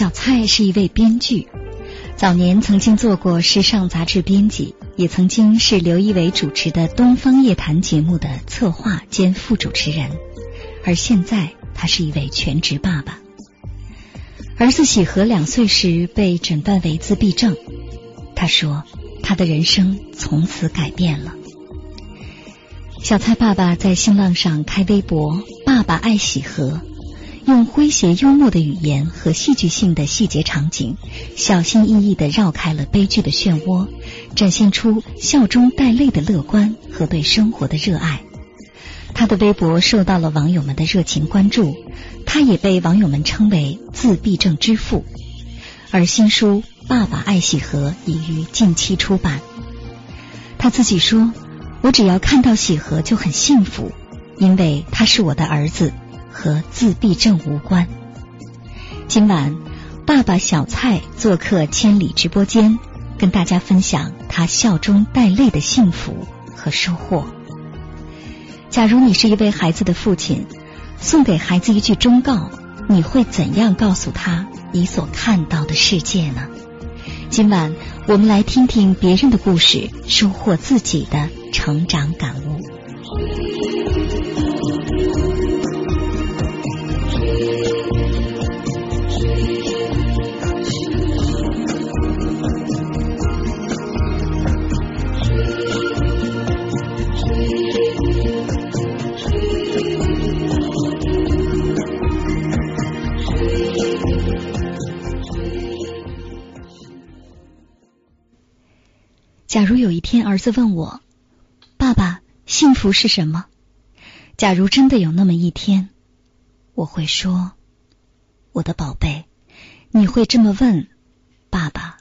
小蔡是一位编剧，早年曾经做过时尚杂志编辑，也曾经是刘仪伟主持的《东方夜谭》节目的策划兼副主持人，而现在他是一位全职爸爸。儿子喜和两岁时被诊断为自闭症，他说他的人生从此改变了。小蔡爸爸在新浪上开微博：“爸爸爱喜和。”用诙谐幽默的语言和戏剧性的细节场景，小心翼翼的绕开了悲剧的漩涡，展现出笑中带泪的乐观和对生活的热爱。他的微博受到了网友们的热情关注，他也被网友们称为自闭症之父。而新书《爸爸爱喜和》已于近期出版。他自己说：“我只要看到喜和就很幸福，因为他是我的儿子。”和自闭症无关。今晚，爸爸小蔡做客千里直播间，跟大家分享他笑中带泪的幸福和收获。假如你是一位孩子的父亲，送给孩子一句忠告，你会怎样告诉他你所看到的世界呢？今晚，我们来听听别人的故事，收获自己的成长感儿子问我：“爸爸，幸福是什么？”假如真的有那么一天，我会说：“我的宝贝，你会这么问，爸爸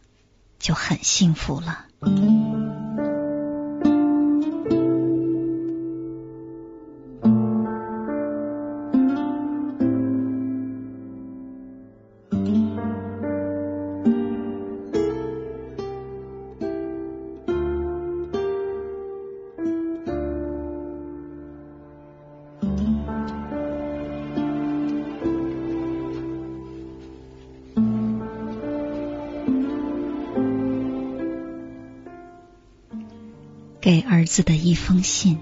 就很幸福了。”给儿子的一封信，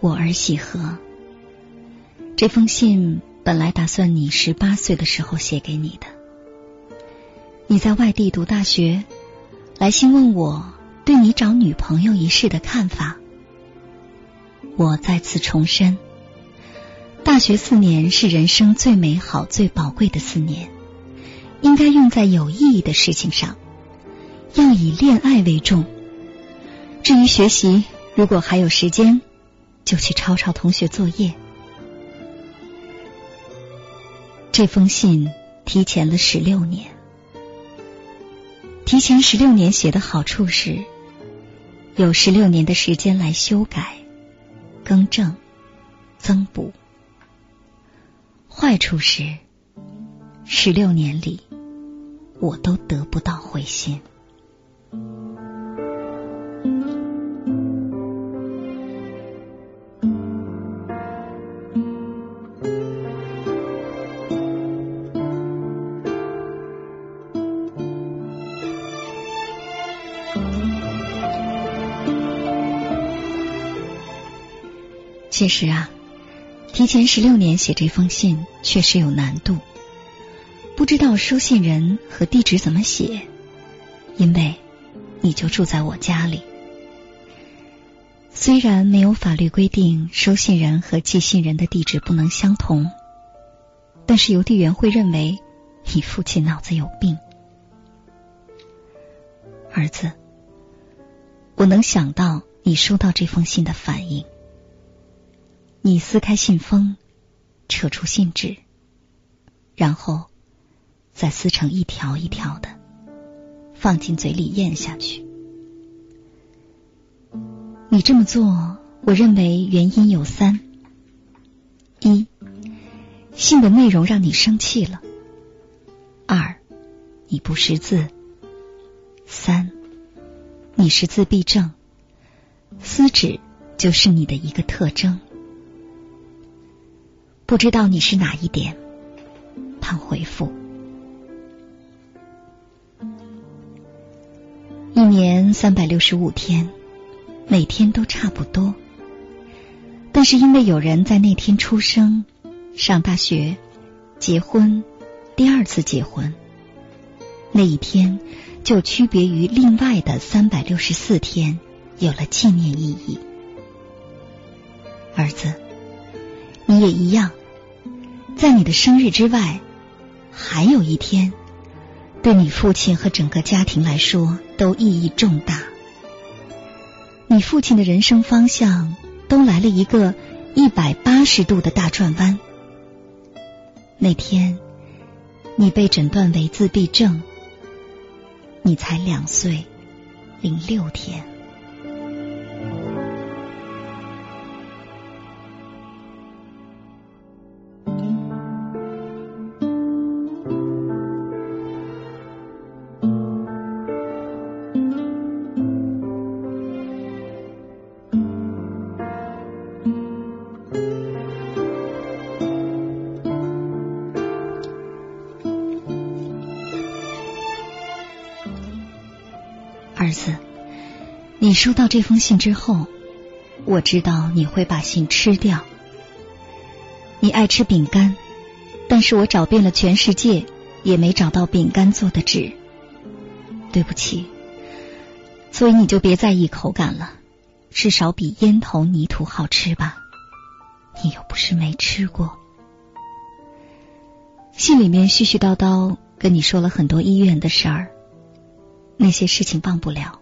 我儿喜和。这封信本来打算你十八岁的时候写给你的。你在外地读大学，来信问我对你找女朋友一事的看法。我再次重申，大学四年是人生最美好、最宝贵的四年，应该用在有意义的事情上。要以恋爱为重。至于学习，如果还有时间，就去抄抄同学作业。这封信提前了十六年。提前十六年写的好处是，有十六年的时间来修改、更正、增补；坏处是，十六年里我都得不到回信。其实啊，提前十六年写这封信确实有难度，不知道收信人和地址怎么写，因为你就住在我家里。虽然没有法律规定收信人和寄信人的地址不能相同，但是邮递员会认为你父亲脑子有病。儿子，我能想到你收到这封信的反应。你撕开信封，扯出信纸，然后再撕成一条一条的，放进嘴里咽下去。你这么做，我认为原因有三：一，信的内容让你生气了；二，你不识字；三，你是自闭症，撕纸就是你的一个特征。不知道你是哪一点？盼回复。一年三百六十五天，每天都差不多。但是因为有人在那天出生、上大学、结婚、第二次结婚，那一天就区别于另外的三百六十四天，有了纪念意义。儿子，你也一样。在你的生日之外，还有一天，对你父亲和整个家庭来说都意义重大。你父亲的人生方向都来了一个一百八十度的大转弯。那天，你被诊断为自闭症，你才两岁零六天。儿子，你收到这封信之后，我知道你会把信吃掉。你爱吃饼干，但是我找遍了全世界，也没找到饼干做的纸。对不起，所以你就别在意口感了，至少比烟头泥土好吃吧？你又不是没吃过。信里面絮絮叨叨跟你说了很多医院的事儿。那些事情忘不了，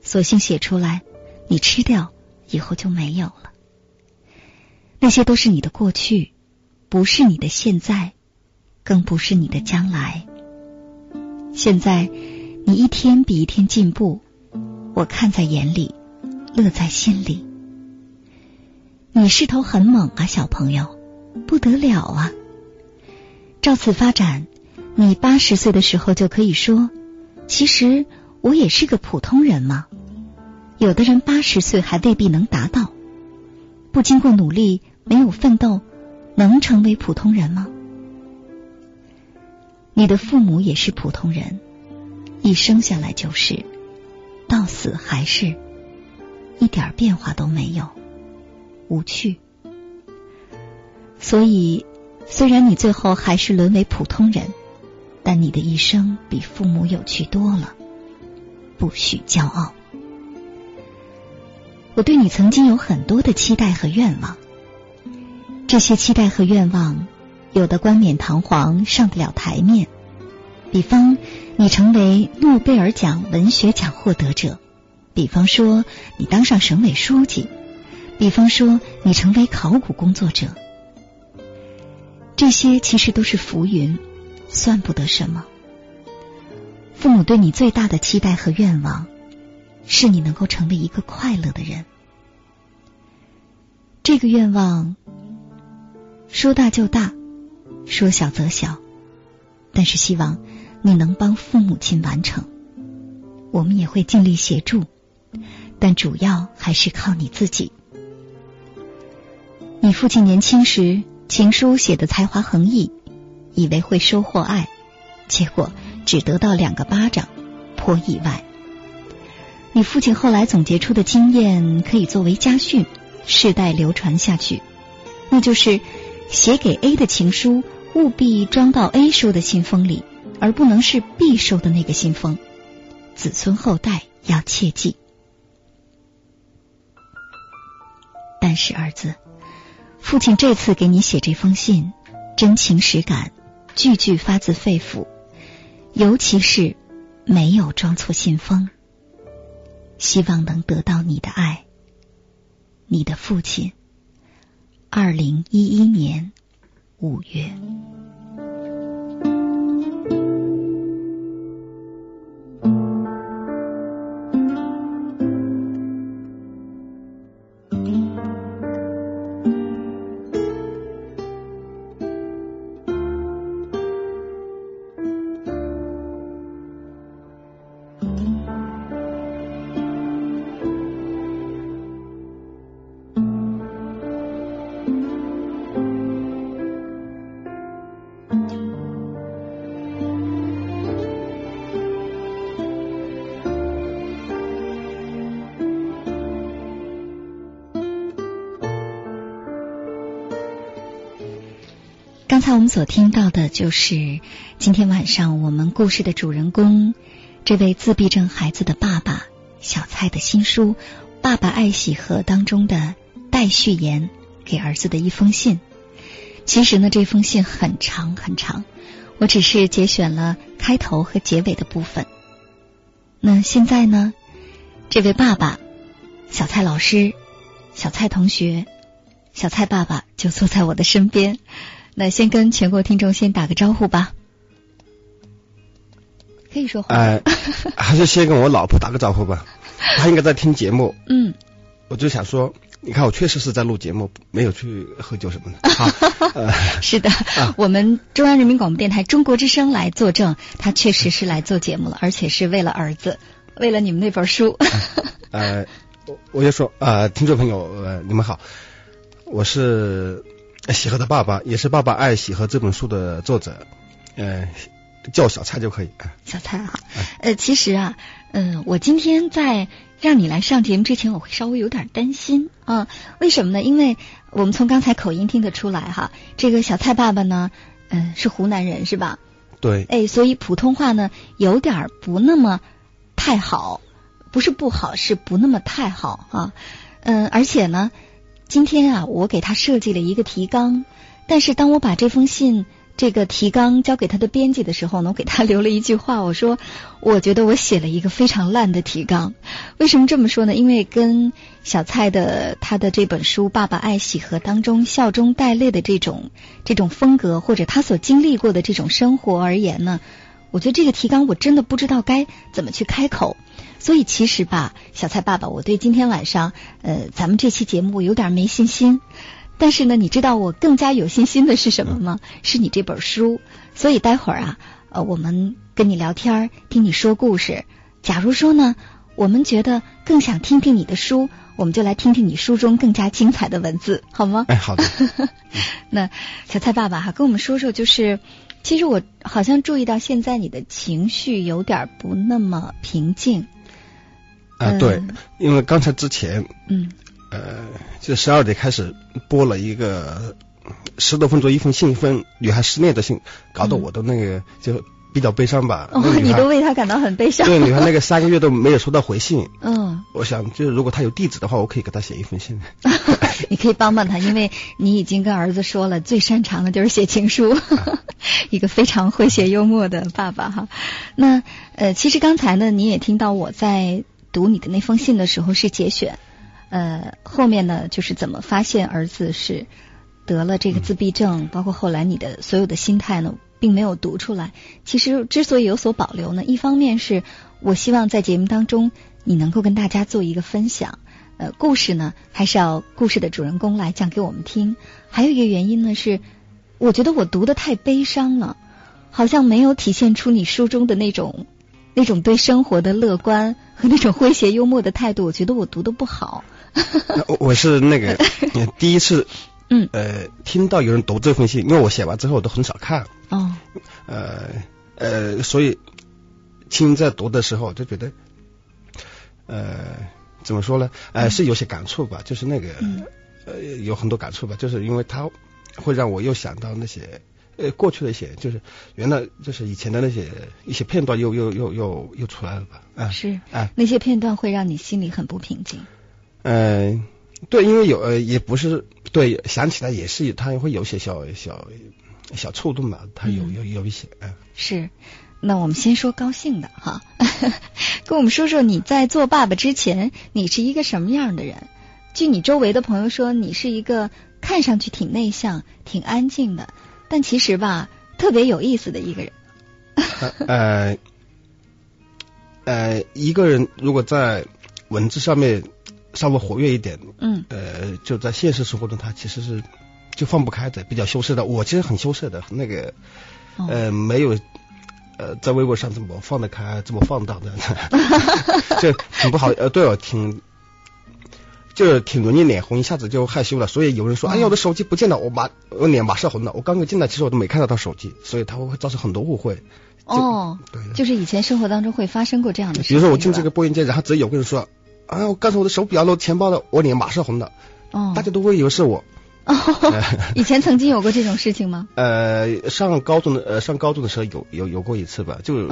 索性写出来，你吃掉以后就没有了。那些都是你的过去，不是你的现在，更不是你的将来。现在你一天比一天进步，我看在眼里，乐在心里。你势头很猛啊，小朋友，不得了啊！照此发展，你八十岁的时候就可以说。其实我也是个普通人嘛，有的人八十岁还未必能达到，不经过努力，没有奋斗，能成为普通人吗？你的父母也是普通人，一生下来就是，到死还是，一点变化都没有，无趣。所以，虽然你最后还是沦为普通人。但你的一生比父母有趣多了，不许骄傲。我对你曾经有很多的期待和愿望，这些期待和愿望，有的冠冕堂皇上得了台面，比方你成为诺贝尔奖文学奖获得者，比方说你当上省委书记，比方说你成为考古工作者，这些其实都是浮云。算不得什么。父母对你最大的期待和愿望，是你能够成为一个快乐的人。这个愿望说大就大，说小则小，但是希望你能帮父母亲完成。我们也会尽力协助，但主要还是靠你自己。你父亲年轻时情书写的才华横溢。以为会收获爱，结果只得到两个巴掌，颇意外。你父亲后来总结出的经验可以作为家训，世代流传下去。那就是写给 A 的情书务必装到 A 收的信封里，而不能是 B 收的那个信封。子孙后代要切记。但是儿子，父亲这次给你写这封信。真情实感，句句发自肺腑，尤其是没有装错信封。希望能得到你的爱。你的父亲，二零一一年五月。才我们所听到的就是今天晚上我们故事的主人公，这位自闭症孩子的爸爸小蔡的新书《爸爸爱喜盒》当中的待续言给儿子的一封信。其实呢，这封信很长很长，我只是节选了开头和结尾的部分。那现在呢，这位爸爸小蔡老师、小蔡同学、小蔡爸爸就坐在我的身边。那先跟全国听众先打个招呼吧，可以说话。哎，还是先跟我老婆打个招呼吧，她应该在听节目。嗯，我就想说，你看我确实是在录节目，没有去喝酒什么的。好，是的，我们中央人民广播电台中国之声来作证，他确实是来做节目了，而且是为了儿子，为了你们那本书。呃，我我就说啊，听众朋友，呃，你们好，我是。喜和的爸爸也是《爸爸爱喜和》这本书的作者，呃，叫小蔡就可以。小蔡啊，呃，其实啊，嗯，我今天在让你来上节目之前，我会稍微有点担心啊。为什么呢？因为我们从刚才口音听得出来哈，这个小蔡爸爸呢，嗯，是湖南人是吧？对。哎，所以普通话呢有点不那么太好，不是不好，是不那么太好啊。嗯，而且呢。今天啊，我给他设计了一个提纲，但是当我把这封信这个提纲交给他的编辑的时候呢，我给他留了一句话，我说我觉得我写了一个非常烂的提纲。为什么这么说呢？因为跟小蔡的他的这本书《爸爸爱喜和》当中笑中带泪的这种这种风格，或者他所经历过的这种生活而言呢，我觉得这个提纲我真的不知道该怎么去开口。所以其实吧，小蔡爸爸，我对今天晚上呃咱们这期节目有点没信心。但是呢，你知道我更加有信心的是什么吗？是你这本书。所以待会儿啊，呃，我们跟你聊天，听你说故事。假如说呢，我们觉得更想听听你的书，我们就来听听你书中更加精彩的文字，好吗？哎，好的。那小蔡爸爸哈，跟我们说说，就是其实我好像注意到现在你的情绪有点不那么平静。啊，对，因为刚才之前，嗯，呃，就十二点开始播了一个十多分钟一封信，一封女孩失恋的信，搞得我的那个就比较悲伤吧。哦，你都为他感到很悲伤。对，你看那个三个月都没有收到回信。嗯，我想，就是如果他有地址的话，我可以给他写一封信。你可以帮帮他，因为你已经跟儿子说了，最擅长的就是写情书，一个非常诙谐幽默的爸爸哈。那呃，其实刚才呢，你也听到我在。读你的那封信的时候是节选，呃，后面呢就是怎么发现儿子是得了这个自闭症，包括后来你的所有的心态呢，并没有读出来。其实之所以有所保留呢，一方面是我希望在节目当中你能够跟大家做一个分享，呃，故事呢还是要故事的主人公来讲给我们听。还有一个原因呢是，我觉得我读的太悲伤了，好像没有体现出你书中的那种。那种对生活的乐观和那种诙谐幽默的态度，我觉得我读的不好。我是那个 第一次，嗯，呃，听到有人读这封信，因为我写完之后我都很少看。哦。呃呃，所以亲在读的时候就觉得，呃，怎么说呢？呃，是有些感触吧，就是那个呃，有很多感触吧，就是因为他会让我又想到那些。呃，过去的一些就是原来就是以前的那些一些片段又又又又又出来了吧？啊，是啊，那些片段会让你心里很不平静。嗯，对，因为有呃，也不是对，想起来也是，他会有些小小小触动吧，他有有有一些，嗯，是。那我们先说高兴的哈，跟我们说说你在做爸爸之前，你是一个什么样的人？据你周围的朋友说，你是一个看上去挺内向、挺安静的，但其实吧，特别有意思的一个人。呃呃，一个人如果在文字上面稍微活跃一点，嗯，呃，就在现实生活中，他其实是就放不开的，比较羞涩的。我其实很羞涩的，那个呃，没有。呃，在微博上这么放得开，这么放荡的，就挺不好。呃，对哦，挺就是挺容易脸红，一下子就害羞了。所以有人说，哎呀，我的手机不见了，我马我脸马上红了。我刚刚进来，其实我都没看到他手机，所以他会造成很多误会。哦，对，就是以前生活当中会发生过这样的事。比如说我进这个播音间，然后只要有个人说，啊，我刚才我的手表了，钱包了，我脸马上红了。哦，大家都会以为是我。哦，以前曾经有过这种事情吗？呃，上高中的呃，上高中的时候有有有过一次吧，就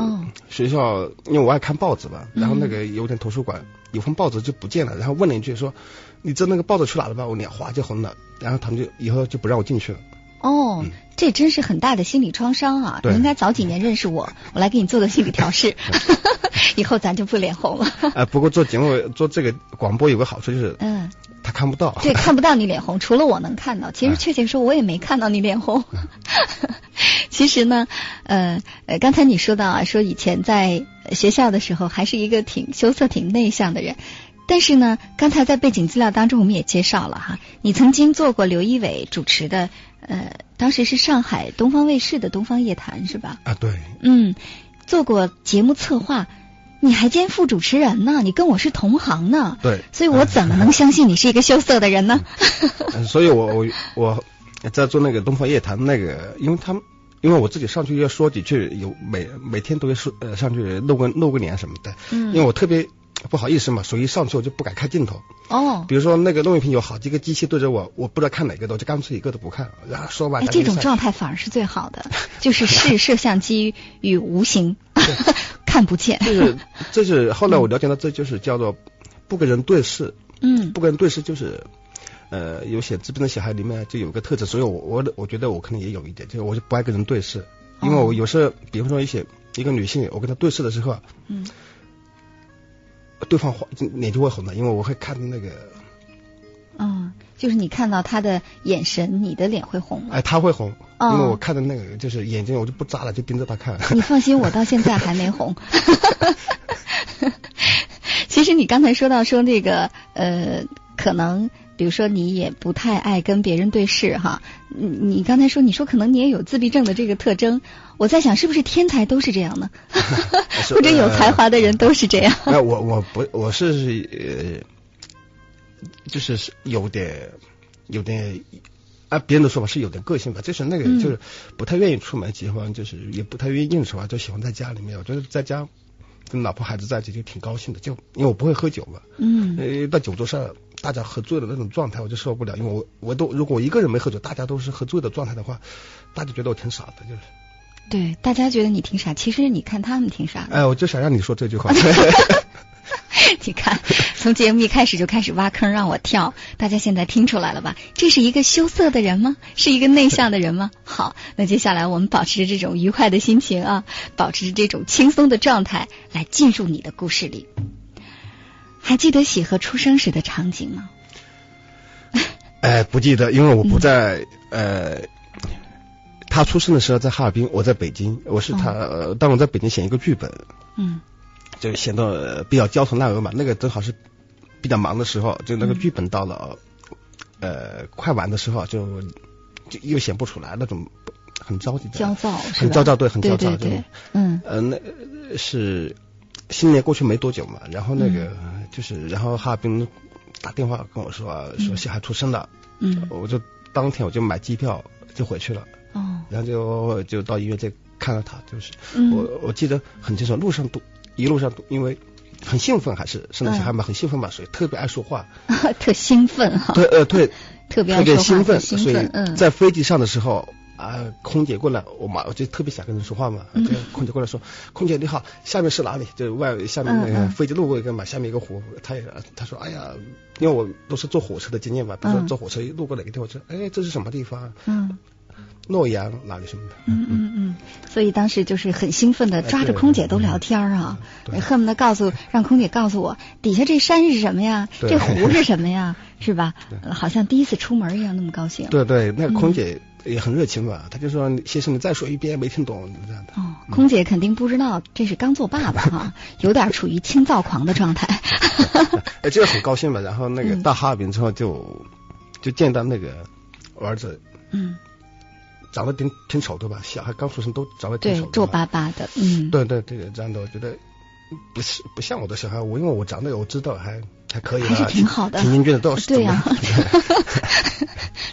学校因为我爱看报纸吧，然后那个有点图书馆有份报纸就不见了，然后问了一句说，你知道那个报纸去哪了吧？我脸哗就红了，然后他们就以后就不让我进去了。哦，这真是很大的心理创伤啊！你应该早几年认识我，我来给你做做心理调试，以后咱就不脸红了。啊，不过做节目做这个广播有个好处就是，嗯。他看不到，对，看不到你脸红，除了我能看到。其实确切说，我也没看到你脸红。其实呢，呃呃，刚才你说到啊，说以前在学校的时候还是一个挺羞涩、挺内向的人。但是呢，刚才在背景资料当中我们也介绍了哈，你曾经做过刘一伟主持的，呃，当时是上海东方卫视的《东方夜谭》是吧？啊，对。嗯，做过节目策划。你还兼副主持人呢，你跟我是同行呢，对，所以我怎么能相信你是一个羞涩的人呢？所以我我我在做那个东方夜谭那个，因为他们因为我自己上去要说几句，有每每天都要说呃上去露个露个脸什么的，嗯，因为我特别不好意思嘛，所以一上去我就不敢看镜头。哦，比如说那个录音屏有好几个机器对着我，我不知道看哪个的，我就干脆一个都不看，然后说完。这种状态反而是最好的，就是视摄像机与无形。看不见，就是，这是后来我了解到，这就是叫做不跟人对视。嗯，不跟人对视就是，呃，有些自闭症小孩里面就有个特质，所以我我我觉得我可能也有一点，就是我就不爱跟人对视，因为我有时候，比方说一些一个女性，我跟她对视的时候，嗯，对方脸就会红的，因为我会看那个。嗯，就是你看到他的眼神，你的脸会红。哎，他会红，因为我看的那个就是眼睛，我就不眨了，就盯着他看。你放心，我到现在还没红。其实你刚才说到说那个呃，可能比如说你也不太爱跟别人对视哈。你你刚才说你说可能你也有自闭症的这个特征，我在想是不是天才都是这样呢？或者有才华的人都是这样？那 我我不我是呃。就是是有点有点按别人的说法是有点个性吧，就是那个就是不太愿意出门，喜欢就是也不太愿意应酬啊，就喜欢在家里面。我觉得在家跟老婆孩子在一起就挺高兴的，就因为我不会喝酒嘛。嗯。呃，到酒桌上大家喝醉的那种状态，我就受不了。因为我我都如果我一个人没喝酒，大家都是喝醉的状态的话，大家觉得我挺傻的，就是。对，大家觉得你挺傻，其实你看他们挺傻的。哎，我就想让你说这句话。你看，从节目一开始就开始挖坑让我跳，大家现在听出来了吧？这是一个羞涩的人吗？是一个内向的人吗？好，那接下来我们保持着这种愉快的心情啊，保持着这种轻松的状态来进入你的故事里。还记得喜禾出生时的场景吗？哎，不记得，因为我不在。呃，他出生的时候在哈尔滨，我在北京。我是他，当我在北京写一个剧本。嗯。就显得比较焦头烂额嘛，那个正好是比较忙的时候，就那个剧本到了呃快完的时候，就就又写不出来那种很着急，焦躁，很焦躁，对，很焦躁，对，嗯，呃，那是新年过去没多久嘛，然后那个就是然后哈尔滨打电话跟我说说小孩出生了，嗯，我就当天我就买机票就回去了，哦，然后就就到医院再看了他，就是我我记得很清楚，路上都。一路上因为很兴奋，还是生了小孩嘛，很兴奋嘛，所以特别爱说话，特兴奋哈。对呃对，特别特别兴奋，所以在飞机上的时候，啊，空姐过来，我马我就特别想跟人说话嘛，就空姐过来说，空姐你好，下面是哪里？就外下面那个飞机路过一个嘛，下面一个湖，她也她说，哎呀，因为我都是坐火车的经验嘛，比如说坐火车路过哪个地方，说，哎，这是什么地方？嗯。洛阳哪里什么的？嗯嗯嗯，所以当时就是很兴奋的抓着空姐都聊天啊，恨不得告诉让空姐告诉我底下这山是什么呀，这湖是什么呀，是吧？好像第一次出门一样那么高兴。对对，那个空姐也很热情吧？他就说：“先生，你再说一遍，没听懂这样的。”哦，空姐肯定不知道这是刚做爸爸哈，有点处于轻躁狂的状态。哎，这个很高兴嘛。然后那个到哈尔滨之后，就就见到那个儿子。嗯。长得挺挺丑对吧？小孩刚出生都长得挺丑，皱巴巴的。嗯，对对对，这样的我觉得不是不像我的小孩。我因为我长得我知道还还可以，还是挺好的，挺英俊的，都是对呀。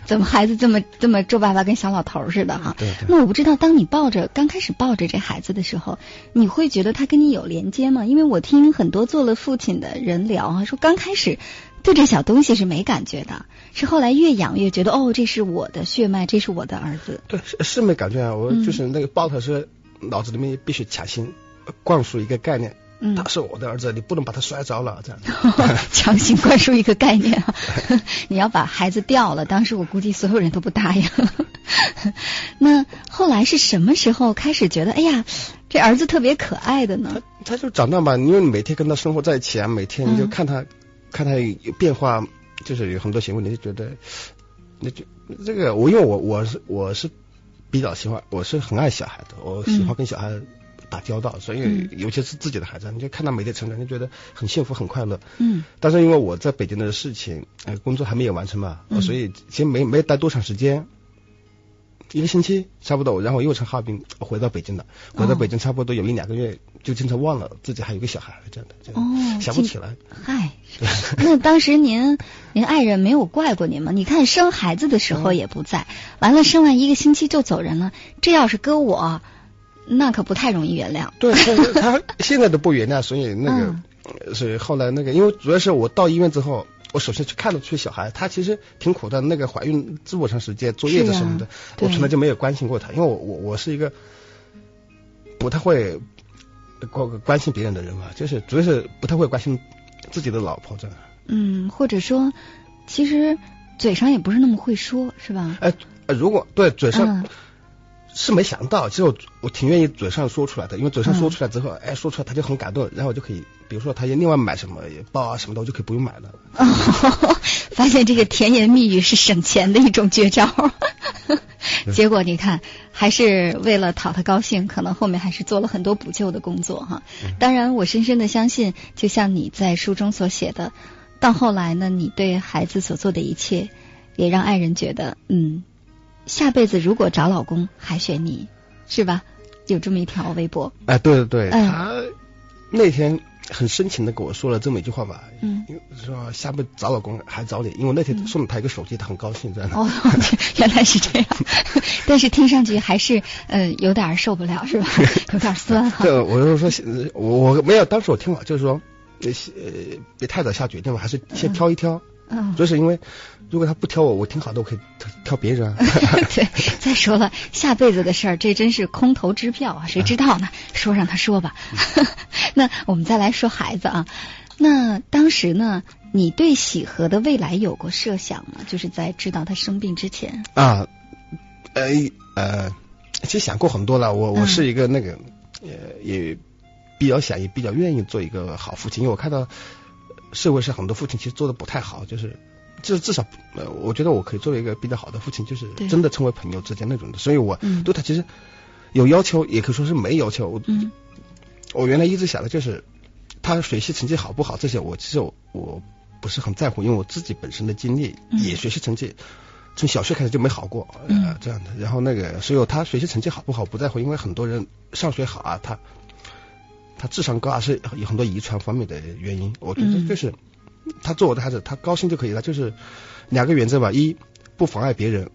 怎么孩子这么这么皱巴巴，跟小老头似的哈？对。那我不知道，当你抱着刚开始抱着这孩子的时候，你会觉得他跟你有连接吗？因为我听很多做了父亲的人聊啊，说刚开始。对这小东西是没感觉的，是后来越养越觉得哦，这是我的血脉，这是我的儿子。对，是是没感觉啊，我就是那个抱他是脑子里面必须强行灌输一个概念，他是我的儿子，你不能把他摔着了这样。强行灌输一个概念啊，你要把孩子掉了，当时我估计所有人都不答应。那后来是什么时候开始觉得哎呀，这儿子特别可爱的呢？他他就长大吧，因为你每天跟他生活在一起啊，每天你就看他。看他有变化，就是有很多行为，你就觉得，那就这个我因为我我是我是比较喜欢，我是很爱小孩的，我喜欢跟小孩打交道，所以尤其是自己的孩子，你就看他每天成长，就觉得很幸福很快乐。嗯。但是因为我在北京的事情，呃，工作还没有完成嘛，所以其实没没待多长时间。一个星期差不多，然后又从哈尔滨回到北京了。回到北京差不多有一两个月，就经常忘了自己还有个小孩这样的，哦，想不起来。嗨，那当时您您爱人没有怪过您吗？你看生孩子的时候也不在，完了生完一个星期就走人了，这要是搁我，那可不太容易原谅。对，他现在都不原谅，所以那个，所以后来那个，因为主要是我到医院之后。我首先去看了去小孩，他其实挺苦的。那个怀孕这么长时间，坐月子什么的，我从来就没有关心过他，因为我我我是一个不太会关关心别人的人嘛，就是主要是不太会关心自己的老婆这样。嗯，或者说，其实嘴上也不是那么会说，是吧？哎，如果对嘴上。是没想到，其实我我挺愿意嘴上说出来的，因为嘴上说出来之后，哎，说出来他就很感动，然后我就可以，比如说他要另外买什么包啊什么的，我就可以不用买了。发现这个甜言蜜语是省钱的一种绝招。结果你看，还是为了讨他高兴，可能后面还是做了很多补救的工作哈。当然，我深深的相信，就像你在书中所写的，到后来呢，你对孩子所做的一切，也让爱人觉得，嗯。下辈子如果找老公还选你，是吧？有这么一条微博。哎，对对对，他那天很深情的跟我说了这么一句话吧，嗯，说下辈子找老公还找你，因为那天送了他一个手机，他很高兴，这样。哦，原来是这样，但是听上去还是嗯有点受不了，是吧？有点酸哈。对，我就说，我我没有，当时我听了就是说，呃，别太早下决定吧，还是先挑一挑。嗯，主要是因为，如果他不挑我，我挺好的，我可以挑别人啊。对，再说了，下辈子的事儿，这真是空头支票啊，谁知道呢？说让他说吧。那我们再来说孩子啊，那当时呢，你对喜和的未来有过设想吗？就是在知道他生病之前。啊，呃呃，其实想过很多了。我我是一个那个，呃，也比较想，也比较愿意做一个好父亲，因为我看到。社会上很多父亲其实做的不太好，就是，就至少，呃，我觉得我可以作为一个比较好的父亲，就是真的成为朋友之间那种的。所以我对他其实有要求，也可以说是没要求。我我原来一直想的就是，他学习成绩好不好这些，我其实我不是很在乎，因为我自己本身的经历也学习成绩从小学开始就没好过，呃，这样的。然后那个，所以他学习成绩好不好不在乎，因为很多人上学好啊，他。他智商高还，是有很多遗传方面的原因。我觉得就是他做我的孩子，他高兴就可以了。就是两个原则吧：一不妨碍别人，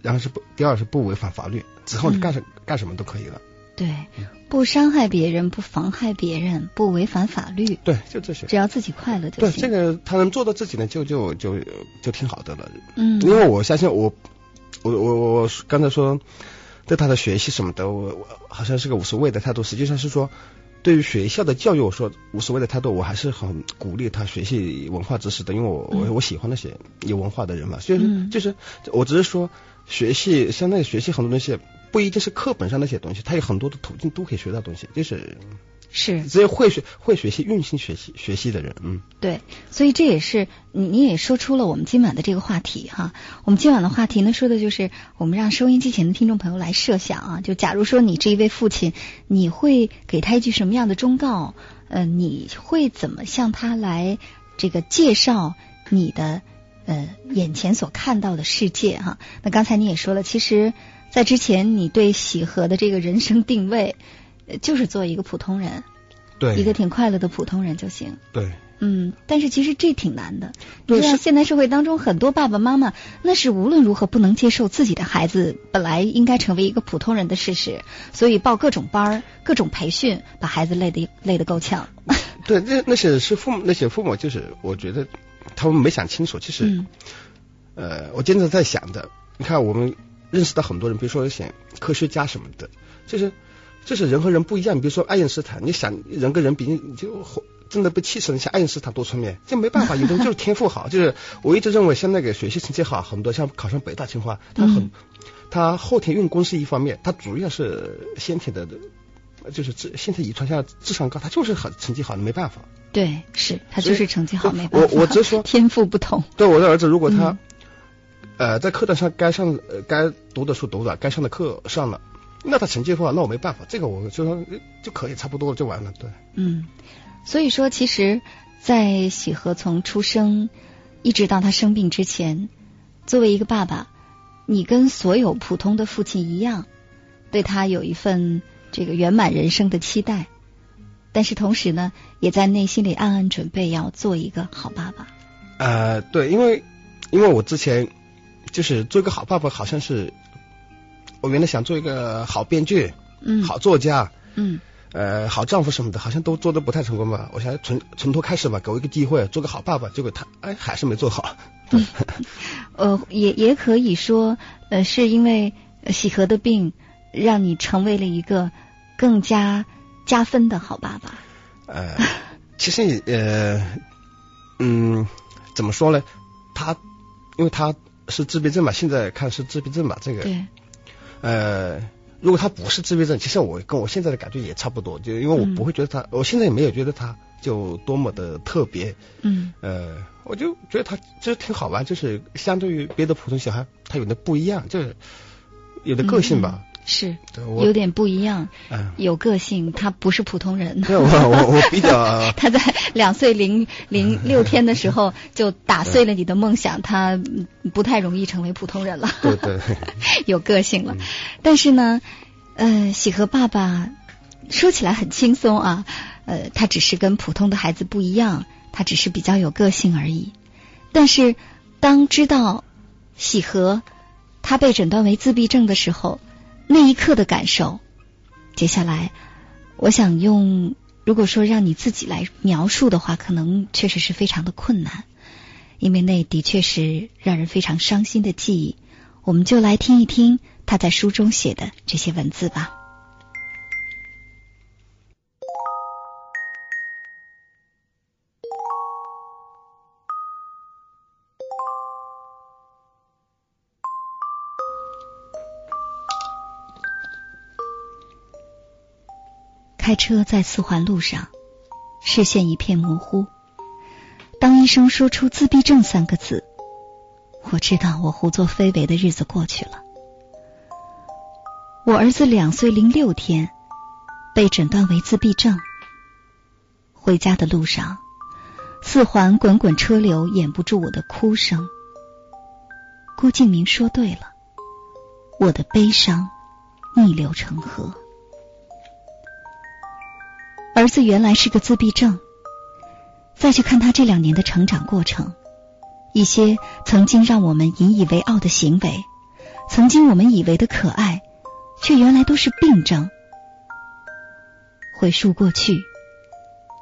然后是不第二是不违反法律，之后你干什干什么都可以了。对，不伤害别人，不妨害别人，不违反法律。对，就这些。只要自己快乐就行。对，这个他能做到自己呢，就就就就挺好的了。嗯，因为我相信我我我我刚才说对他的学习什么的，我我好像是个无所谓的态度，实际上是说。对于学校的教育，我说无所谓的态度，我还是很鼓励他学习文化知识的，因为我我我喜欢那些有文化的人嘛。所以就是，我只是说学习，相当于学习很多东西，不一定是课本上那些东西，他有很多的途径都可以学到东西，就是。是，只有会学会学习、用心学习学习的人，嗯，对，所以这也是你你也说出了我们今晚的这个话题哈。我们今晚的话题呢，说的就是我们让收音机前的听众朋友来设想啊，就假如说你这一位父亲，你会给他一句什么样的忠告？呃，你会怎么向他来这个介绍你的呃眼前所看到的世界哈？那刚才你也说了，其实，在之前你对喜和的这个人生定位。就是做一个普通人，对，一个挺快乐的普通人就行。对，嗯，但是其实这挺难的。你道，现在社会当中很多爸爸妈妈，那是无论如何不能接受自己的孩子本来应该成为一个普通人的事实，所以报各种班儿、各种培训，把孩子累得累得够呛。对，那那些是父母，那些父母就是我觉得他们没想清楚。其实，呃，我经常在想的，你看我们认识到很多人，比如说一些科学家什么的，就是。就是人和人不一样，比如说爱因斯坦，你想人跟人比，你就真的被气死了。像爱因斯坦多聪明，这没办法，有的人就是天赋好。就是我一直认为，像那个学习成绩好，很多像考上北大清华，他很他后天用功是一方面，他主要是先天的，就是智先天遗传下智商高，他就是很成绩好，没办法。对，是他就是成绩好，没办法。我我直说 天赋不同。对我的儿子，如果他呃在课堂上该上呃该读的书读了，该上的课上了。那他成绩不好，那我没办法，这个我就说就可以，差不多了就完了，对。嗯，所以说，其实，在喜和从出生一直到他生病之前，作为一个爸爸，你跟所有普通的父亲一样，对他有一份这个圆满人生的期待，但是同时呢，也在内心里暗暗准备要做一个好爸爸。呃，对，因为因为我之前就是做一个好爸爸，好像是。我原来想做一个好编剧，嗯，好作家，嗯，呃，好丈夫什么的，好像都做的不太成功吧。我想从从头开始吧，给我一个机会，做个好爸爸。结果他哎，还是没做好。呃，也也可以说，呃，是因为喜和的病，让你成为了一个更加加分的好爸爸。呃，其实呃，嗯，怎么说呢？他因为他是自闭症嘛，现在看是自闭症嘛，这个。对。呃，如果他不是自闭症，其实我跟我现在的感觉也差不多，就因为我不会觉得他，我现在也没有觉得他就多么的特别，嗯，呃，我就觉得他其实挺好玩，就是相对于别的普通小孩，他有的不一样，就是有的个性吧。是，有点不一样，有个性，他不是普通人。我我我比较。他在两岁零零 六天的时候就打碎了你的梦想，他不太容易成为普通人了。对对。有个性了，但是呢，呃，喜和爸爸说起来很轻松啊，呃，他只是跟普通的孩子不一样，他只是比较有个性而已。但是当知道喜和他被诊断为自闭症的时候。那一刻的感受，接下来，我想用，如果说让你自己来描述的话，可能确实是非常的困难，因为那的确是让人非常伤心的记忆。我们就来听一听他在书中写的这些文字吧。开车在四环路上，视线一片模糊。当医生说出“自闭症”三个字，我知道我胡作非为的日子过去了。我儿子两岁零六天被诊断为自闭症。回家的路上，四环滚滚车流掩不住我的哭声。郭敬明说对了，我的悲伤逆流成河。儿子原来是个自闭症，再去看他这两年的成长过程，一些曾经让我们引以为傲的行为，曾经我们以为的可爱，却原来都是病症。回溯过去，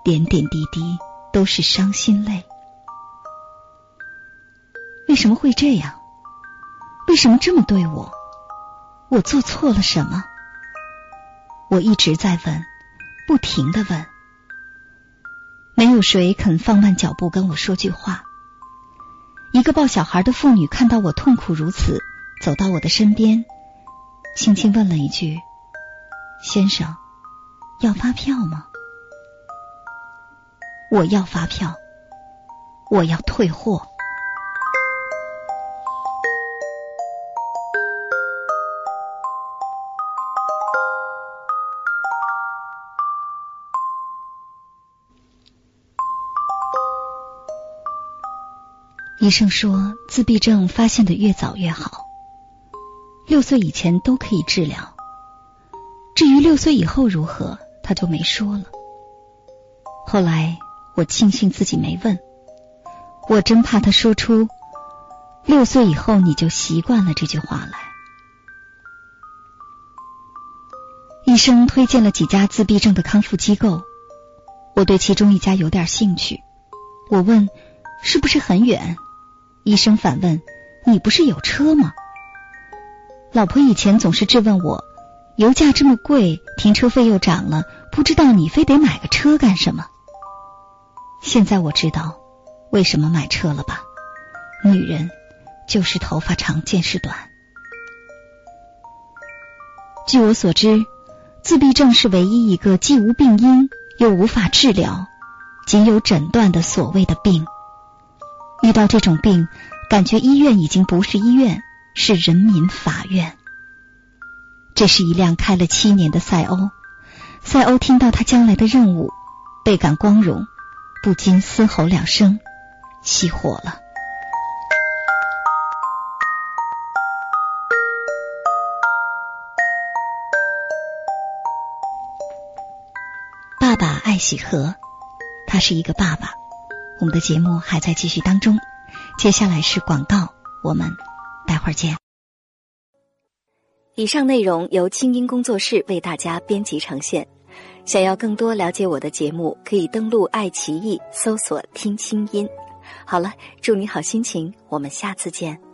点点滴滴都是伤心泪。为什么会这样？为什么这么对我？我做错了什么？我一直在问，不停的问。没有谁肯放慢脚步跟我说句话。一个抱小孩的妇女看到我痛苦如此，走到我的身边，轻轻问了一句：“先生，要发票吗？”我要发票，我要退货。医生说，自闭症发现的越早越好，六岁以前都可以治疗。至于六岁以后如何，他就没说了。后来我庆幸自己没问，我真怕他说出“六岁以后你就习惯了”这句话来。医生推荐了几家自闭症的康复机构，我对其中一家有点兴趣。我问：“是不是很远？”医生反问：“你不是有车吗？”老婆以前总是质问我：“油价这么贵，停车费又涨了，不知道你非得买个车干什么？”现在我知道为什么买车了吧？女人就是头发长见识短。据我所知，自闭症是唯一一个既无病因又无法治疗，仅有诊断的所谓的病。遇到这种病，感觉医院已经不是医院，是人民法院。这是一辆开了七年的赛欧，赛欧听到他将来的任务，倍感光荣，不禁嘶吼两声，熄火了。爸爸爱喜禾，他是一个爸爸。我们的节目还在继续当中，接下来是广告，我们待会儿见。以上内容由清音工作室为大家编辑呈现。想要更多了解我的节目，可以登录爱奇艺搜索“听清音”。好了，祝你好心情，我们下次见。